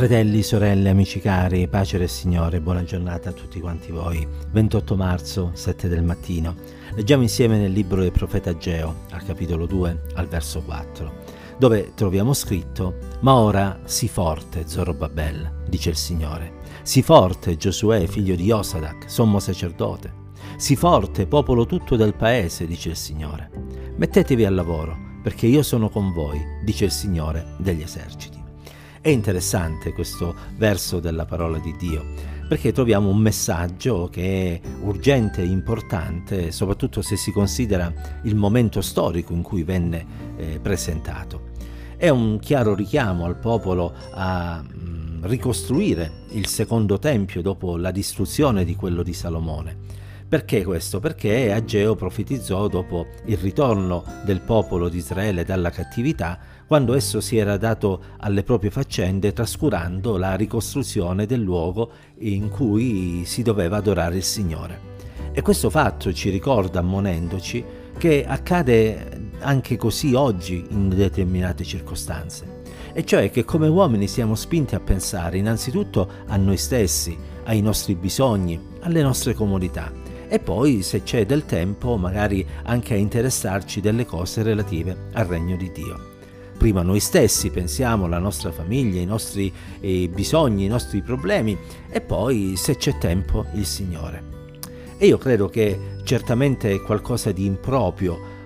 Fratelli, sorelle, amici cari, pace del Signore, buona giornata a tutti quanti voi. 28 marzo, 7 del mattino. Leggiamo insieme nel libro del profeta Geo, al capitolo 2, al verso 4, dove troviamo scritto: Ma ora sii forte, Zorobabel, dice il Signore. Sii forte, Giosuè, figlio di Osadac, sommo sacerdote. Sii forte, popolo tutto del paese, dice il Signore. Mettetevi al lavoro, perché io sono con voi, dice il Signore degli eserciti. È interessante questo verso della parola di Dio, perché troviamo un messaggio che è urgente e importante, soprattutto se si considera il momento storico in cui venne eh, presentato. È un chiaro richiamo al popolo a mh, mm, ricostruire il secondo tempio dopo la distruzione di quello di Salomone. Perché questo? Perché Ageo profetizzò dopo il ritorno del popolo di Israele dalla cattività quando esso si era dato alle proprie faccende trascurando la ricostruzione del luogo in cui si doveva adorare il Signore. E questo fatto ci ricorda, ammonendoci, che accade anche così oggi in determinate circostanze. E cioè che come uomini siamo spinti a pensare innanzitutto a noi stessi, ai nostri bisogni, alle nostre comodità e poi se c'è del tempo magari anche a interessarci delle cose relative al regno di Dio prima noi stessi, pensiamo alla nostra famiglia, i nostri eh, bisogni, i nostri problemi e poi se c'è tempo il Signore. E io credo che certamente è qualcosa di improprio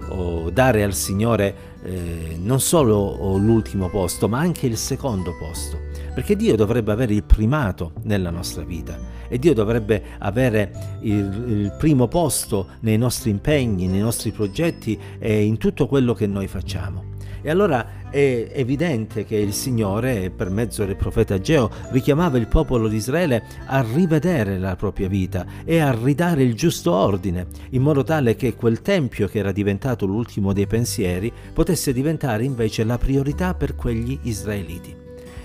dare al Signore eh, non solo l'ultimo posto, ma anche il secondo posto, perché Dio dovrebbe avere il primato nella nostra vita e Dio dovrebbe avere il, il primo posto nei nostri impegni, nei nostri progetti e in tutto quello che noi facciamo. E allora è evidente che il Signore, per mezzo del profeta Geo, richiamava il popolo di Israele a rivedere la propria vita e a ridare il giusto ordine, in modo tale che quel tempio che era diventato l'ultimo dei pensieri potesse diventare invece la priorità per quegli israeliti.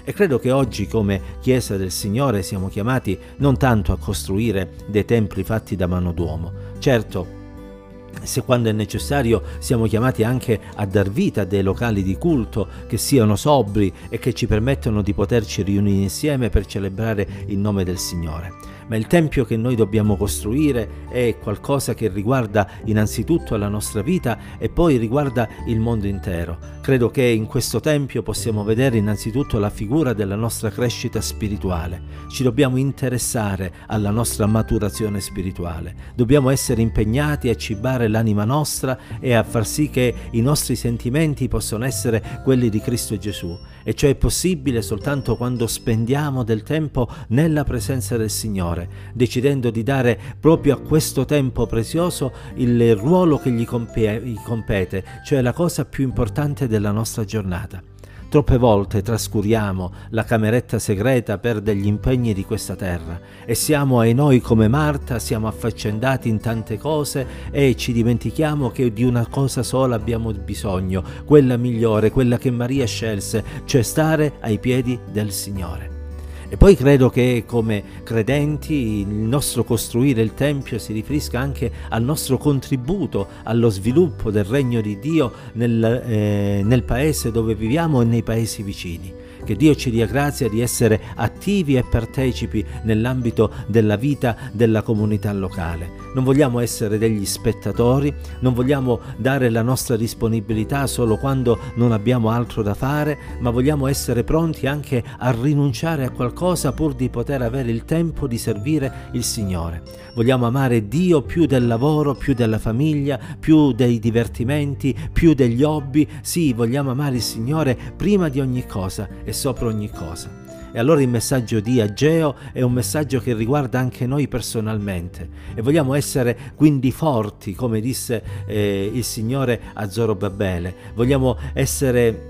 E credo che oggi come Chiesa del Signore siamo chiamati non tanto a costruire dei templi fatti da mano d'uomo. Certo, se quando è necessario siamo chiamati anche a dar vita a dei locali di culto che siano sobri e che ci permettano di poterci riunire insieme per celebrare il nome del Signore ma il Tempio che noi dobbiamo costruire è qualcosa che riguarda innanzitutto la nostra vita e poi riguarda il mondo intero. Credo che in questo Tempio possiamo vedere innanzitutto la figura della nostra crescita spirituale. Ci dobbiamo interessare alla nostra maturazione spirituale. Dobbiamo essere impegnati a cibare l'anima nostra e a far sì che i nostri sentimenti possano essere quelli di Cristo Gesù. E ciò è possibile soltanto quando spendiamo del tempo nella presenza del Signore, decidendo di dare proprio a questo tempo prezioso il ruolo che gli compete, cioè la cosa più importante della nostra giornata. Troppe volte trascuriamo la cameretta segreta per degli impegni di questa terra e siamo ai noi come Marta, siamo affaccendati in tante cose e ci dimentichiamo che di una cosa sola abbiamo bisogno, quella migliore, quella che Maria scelse, cioè stare ai piedi del Signore. E poi credo che come credenti il nostro costruire il Tempio si riferisca anche al nostro contributo allo sviluppo del regno di Dio nel, eh, nel paese dove viviamo e nei paesi vicini. Che Dio ci dia grazia di essere attivi e partecipi nell'ambito della vita della comunità locale. Non vogliamo essere degli spettatori, non vogliamo dare la nostra disponibilità solo quando non abbiamo altro da fare, ma vogliamo essere pronti anche a rinunciare a qualcosa pur di poter avere il tempo di servire il Signore. Vogliamo amare Dio più del lavoro, più della famiglia, più dei divertimenti, più degli hobby. Sì, vogliamo amare il Signore prima di ogni cosa e sopra ogni cosa. E allora il messaggio di Ageo è un messaggio che riguarda anche noi personalmente e vogliamo essere quindi forti, come disse eh, il Signore a Zorobabele. Vogliamo essere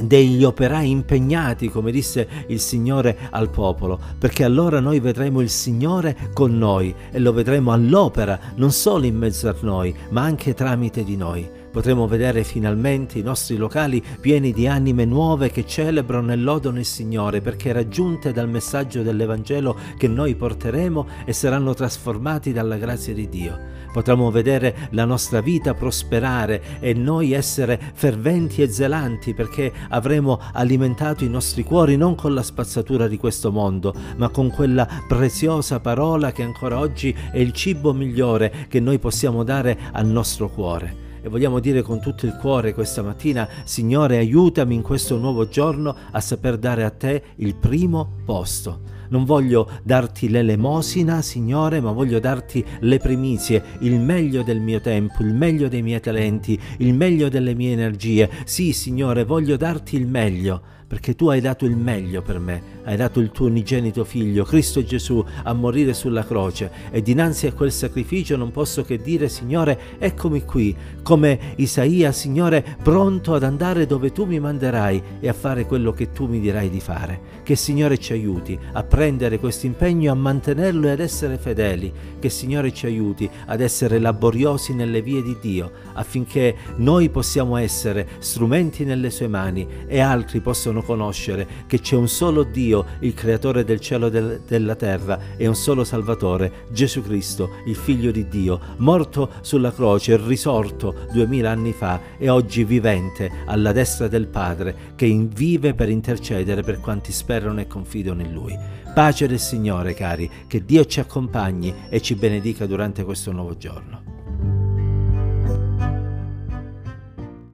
degli operai impegnati, come disse il Signore al popolo, perché allora noi vedremo il Signore con noi e lo vedremo all'opera, non solo in mezzo a noi, ma anche tramite di noi potremo vedere finalmente i nostri locali pieni di anime nuove che celebrano e lodano il Signore perché raggiunte dal messaggio dell'Evangelo che noi porteremo e saranno trasformati dalla grazia di Dio. potremo vedere la nostra vita prosperare e noi essere ferventi e zelanti perché avremo alimentato i nostri cuori non con la spazzatura di questo mondo, ma con quella preziosa parola che ancora oggi è il cibo migliore che noi possiamo dare al nostro cuore e vogliamo dire con tutto il cuore questa mattina, Signore aiutami in questo nuovo giorno a saper dare a te il primo posto. Non voglio darti l'elemosina, Signore, ma voglio darti le primizie, il meglio del mio tempo, il meglio dei miei talenti, il meglio delle mie energie. Sì, Signore, voglio darti il meglio perché tu hai dato il meglio per me, hai dato il tuo unigenito figlio, Cristo Gesù, a morire sulla croce e dinanzi a quel sacrificio non posso che dire, Signore, eccomi qui, come Isaia, Signore, pronto ad andare dove tu mi manderai e a fare quello che tu mi dirai di fare. Che Signore ci aiuti a prendere questo impegno, a mantenerlo e ad essere fedeli. Che Signore ci aiuti ad essere laboriosi nelle vie di Dio, affinché noi possiamo essere strumenti nelle sue mani e altri possono conoscere che c'è un solo Dio, il creatore del cielo e del, della terra, e un solo Salvatore, Gesù Cristo, il Figlio di Dio, morto sulla croce, risorto duemila anni fa e oggi vivente alla destra del Padre, che vive per intercedere per quanti sperano e confidano in Lui. Pace del Signore, cari, che Dio ci accompagni e ci benedica durante questo nuovo giorno.